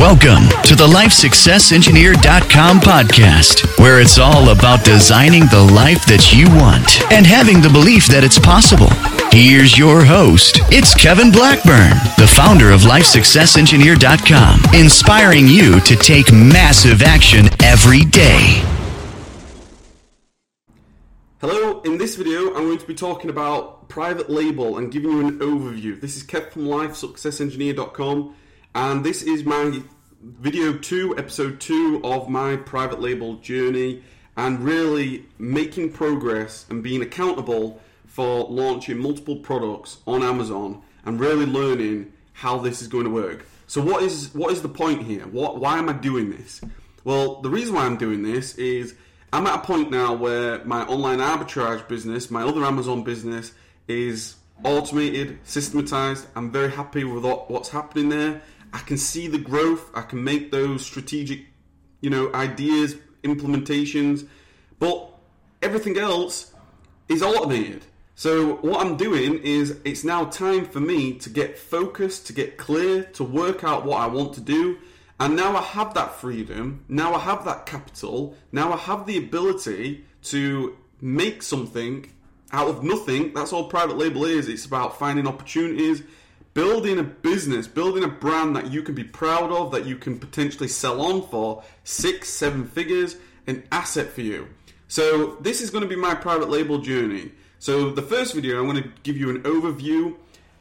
Welcome to the LifeSuccessEngineer.com podcast, where it's all about designing the life that you want and having the belief that it's possible. Here's your host. It's Kevin Blackburn, the founder of LifeSuccessEngineer.com, inspiring you to take massive action every day. Hello, in this video I'm going to be talking about private label and giving you an overview. This is Kev from LifeSuccessEngineer.com and this is my video 2, episode 2 of my private label journey and really making progress and being accountable for launching multiple products on Amazon and really learning how this is going to work. So what is what is the point here? What why am I doing this? Well, the reason why I'm doing this is I'm at a point now where my online arbitrage business, my other Amazon business is automated, systematized. I'm very happy with what's happening there. I can see the growth. I can make those strategic, you know, ideas, implementations, but everything else is automated. So what I'm doing is it's now time for me to get focused, to get clear, to work out what I want to do. And now I have that freedom, now I have that capital, now I have the ability to make something out of nothing. That's all private label is. It's about finding opportunities, building a business, building a brand that you can be proud of, that you can potentially sell on for six, seven figures, an asset for you. So, this is going to be my private label journey. So, the first video, I'm going to give you an overview.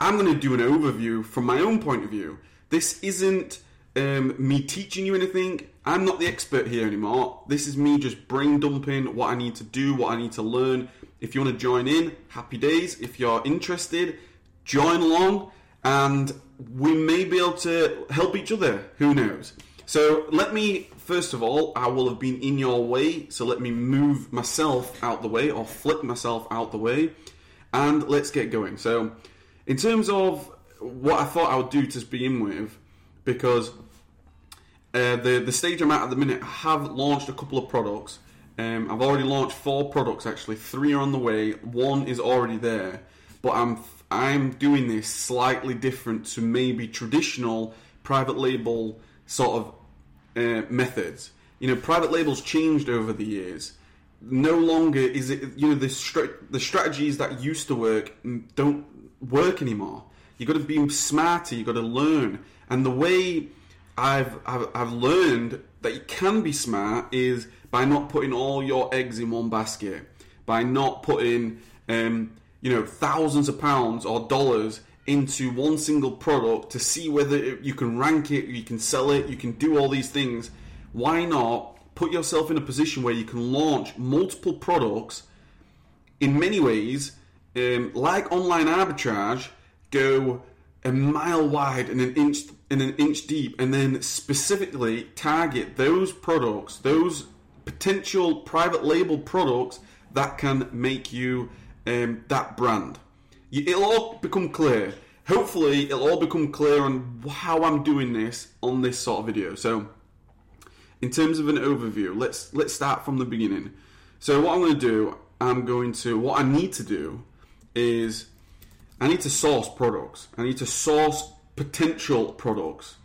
I'm going to do an overview from my own point of view. This isn't um, me teaching you anything. I'm not the expert here anymore. This is me just brain dumping what I need to do, what I need to learn. If you want to join in, happy days. If you're interested, join along and we may be able to help each other. Who knows? So let me, first of all, I will have been in your way, so let me move myself out the way or flip myself out the way, and let's get going. So, in terms of what I thought I would do to begin with, because uh, the the stage I'm at at the minute, I have launched a couple of products. Um, I've already launched four products actually. Three are on the way. One is already there, but I'm I'm doing this slightly different to maybe traditional private label sort of uh, methods. You know, private labels changed over the years. No longer is it, you know, the, the strategies that used to work don't work anymore. You've got to be smarter, you've got to learn. And the way I've, I've, I've learned that you can be smart is by not putting all your eggs in one basket, by not putting um, you know thousands of pounds or dollars into one single product to see whether you can rank it, you can sell it, you can do all these things. Why not put yourself in a position where you can launch multiple products in many ways, um, like online arbitrage, go a mile wide and an inch and an inch deep, and then specifically target those products, those potential private label products that can make you um, that brand. It'll all become clear. Hopefully, it'll all become clear on how I'm doing this on this sort of video. So, in terms of an overview, let's let's start from the beginning. So, what I'm going to do, I'm going to what I need to do is I need to source products. I need to source potential products.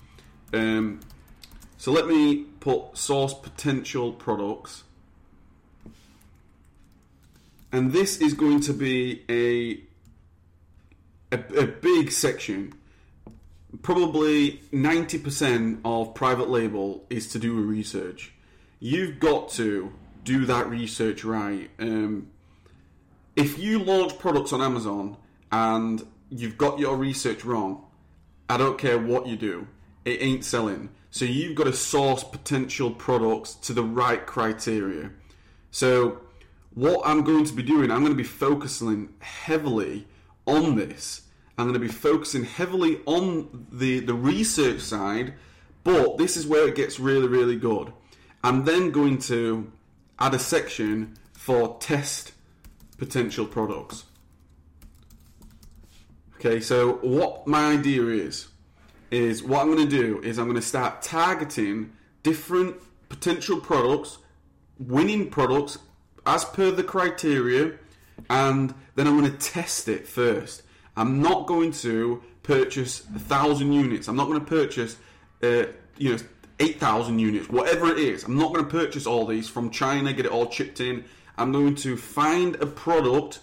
Um, so let me put source potential products and this is going to be a a, a big section. Probably ninety percent of private label is to do with research. You've got to do that research right. Um, if you launch products on Amazon and you've got your research wrong, I don't care what you do, it ain't selling. So you've got to source potential products to the right criteria. So what I'm going to be doing, I'm going to be focusing heavily on this. I'm going to be focusing heavily on the, the research side, but this is where it gets really, really good. I'm then going to add a section for test potential products. Okay, so what my idea is, is what I'm going to do is I'm going to start targeting different potential products, winning products as per the criteria, and then I'm going to test it first. I'm not going to purchase a thousand units. I'm not going to purchase uh, you know, 8,000 units, whatever it is. I'm not going to purchase all these from China, get it all chipped in. I'm going to find a product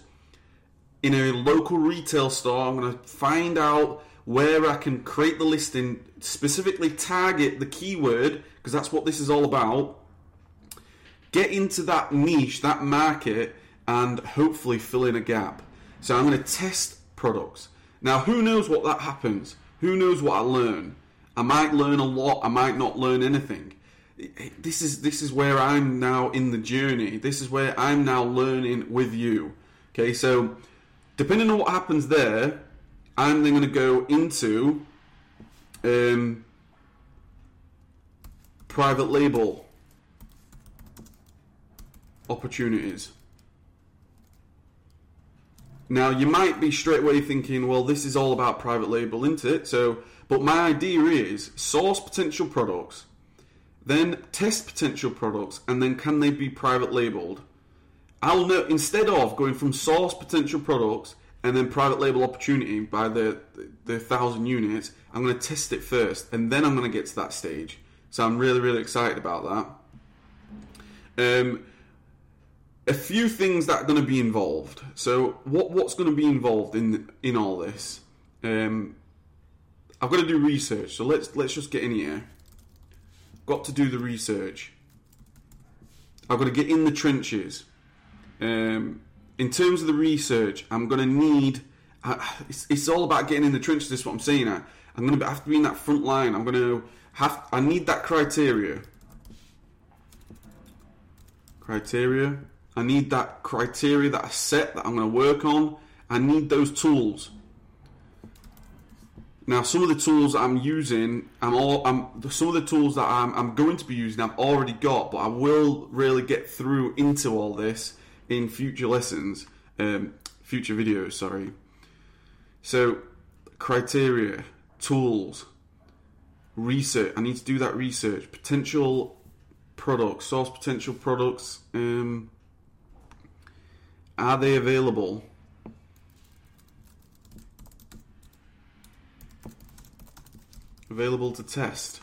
in a local retail store. I'm going to find out where I can create the listing, specifically target the keyword, because that's what this is all about. Get into that niche, that market, and hopefully fill in a gap. So I'm going to test products. Now, who knows what that happens? Who knows what I learn? I might learn a lot. I might not learn anything. This is this is where I'm now in the journey. This is where I'm now learning with you. Okay, so depending on what happens there, I'm then going to go into um, private label opportunities. Now you might be straight away thinking, well, this is all about private label, isn't it? So, but my idea is source potential products, then test potential products, and then can they be private labeled? I'll know instead of going from source potential products and then private label opportunity by the the thousand units, I'm going to test it first, and then I'm going to get to that stage. So I'm really really excited about that. Um, a few things that are going to be involved. So what what's going to be involved in in all this? Um, I've got to do research. So let's let's just get in here. Got to do the research. I've got to get in the trenches. Um, in terms of the research, I'm going to need. Uh, it's, it's, all about getting in the trenches. This is what I'm saying. I, I'm going to have to be in that front line. I'm going to have. I need that criteria. Criteria. I need that criteria, that I set that I'm going to work on. I need those tools. Now, some of the tools I'm using, I'm all, I'm some of the tools that I'm, I'm going to be using, I've already got, but I will really get through into all this in future lessons, um, future videos. Sorry. So, criteria, tools, research. I need to do that research. Potential products, source potential products. Um, are they available? Available to test.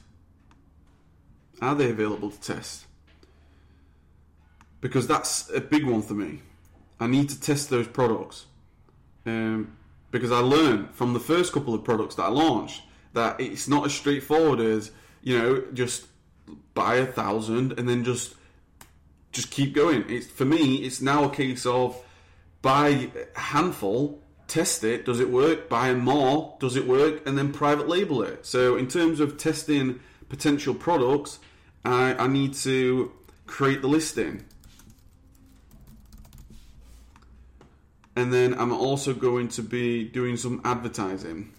Are they available to test? Because that's a big one for me. I need to test those products. Um, because I learned from the first couple of products that I launched that it's not as straightforward as, you know, just buy a thousand and then just just keep going. It's for me. It's now a case of buy a handful, test it. Does it work? Buy more. Does it work? And then private label it. So in terms of testing potential products, I, I need to create the listing. And then I'm also going to be doing some advertising.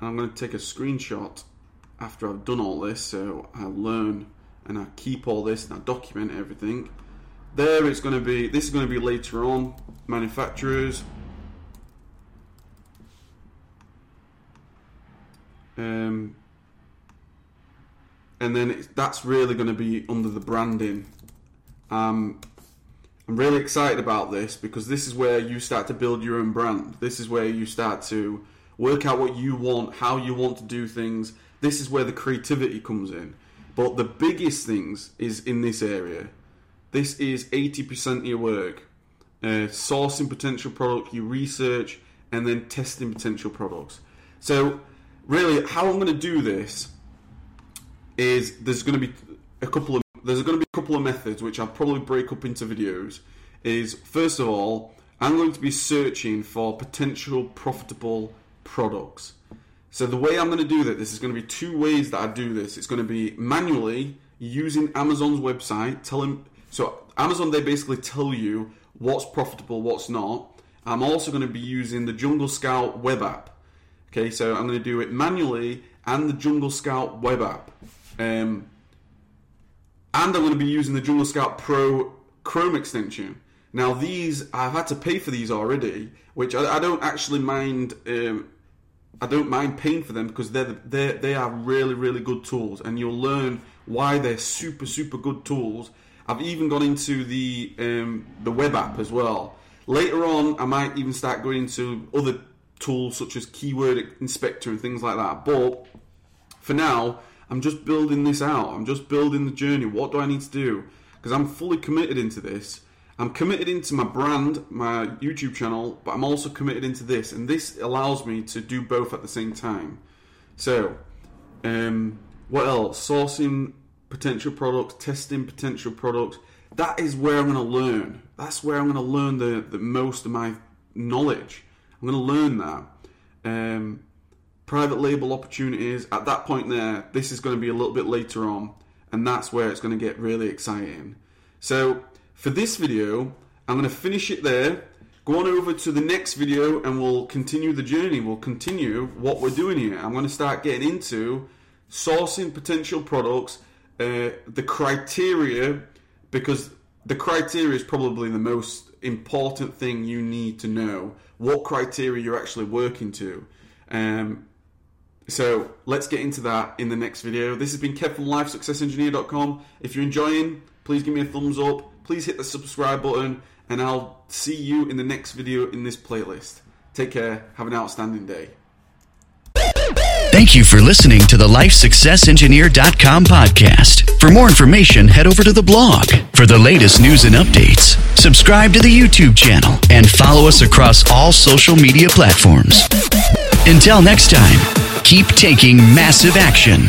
I'm going to take a screenshot after I've done all this so I learn and I keep all this and I document everything. There it's going to be, this is going to be later on, manufacturers. Um, and then that's really going to be under the branding. Um, I'm really excited about this because this is where you start to build your own brand. This is where you start to work out what you want, how you want to do things, this is where the creativity comes in. But the biggest things is in this area. This is 80% of your work. Uh, sourcing potential product, you research, and then testing potential products. So, really, how I'm going to do this is there's going to be a couple of there's going to be a couple of methods which I'll probably break up into videos. Is first of all, I'm going to be searching for potential profitable products. So the way I'm going to do that, this is going to be two ways that I do this. It's going to be manually using Amazon's website, telling so Amazon they basically tell you what's profitable, what's not. I'm also going to be using the Jungle Scout web app. Okay, so I'm going to do it manually and the Jungle Scout web app. Um, and I'm going to be using the Jungle Scout Pro Chrome extension. Now these I've had to pay for these already, which I, I don't actually mind. Um, I don't mind paying for them because they're they they are really really good tools, and you'll learn why they're super super good tools. I've even gone into the um, the web app as well. Later on, I might even start going into other tools such as Keyword Inspector and things like that. But for now, I'm just building this out. I'm just building the journey. What do I need to do? Because I'm fully committed into this. I'm committed into my brand, my YouTube channel, but I'm also committed into this, and this allows me to do both at the same time. So, um, what else? Sourcing potential products, testing potential products. That is where I'm going to learn. That's where I'm going to learn the, the most of my knowledge. I'm going to learn that. Um, private label opportunities. At that point, there, this is going to be a little bit later on, and that's where it's going to get really exciting. So, for this video, I'm going to finish it there. Go on over to the next video and we'll continue the journey. We'll continue what we're doing here. I'm going to start getting into sourcing potential products, uh, the criteria, because the criteria is probably the most important thing you need to know. What criteria you're actually working to. Um, so let's get into that in the next video. This has been Kev from LifeSuccessEngineer.com. If you're enjoying, please give me a thumbs up please hit the subscribe button, and I'll see you in the next video in this playlist. Take care. Have an outstanding day. Thank you for listening to the LifeSuccessEngineer.com podcast. For more information, head over to the blog. For the latest news and updates, subscribe to the YouTube channel and follow us across all social media platforms. Until next time, keep taking massive action.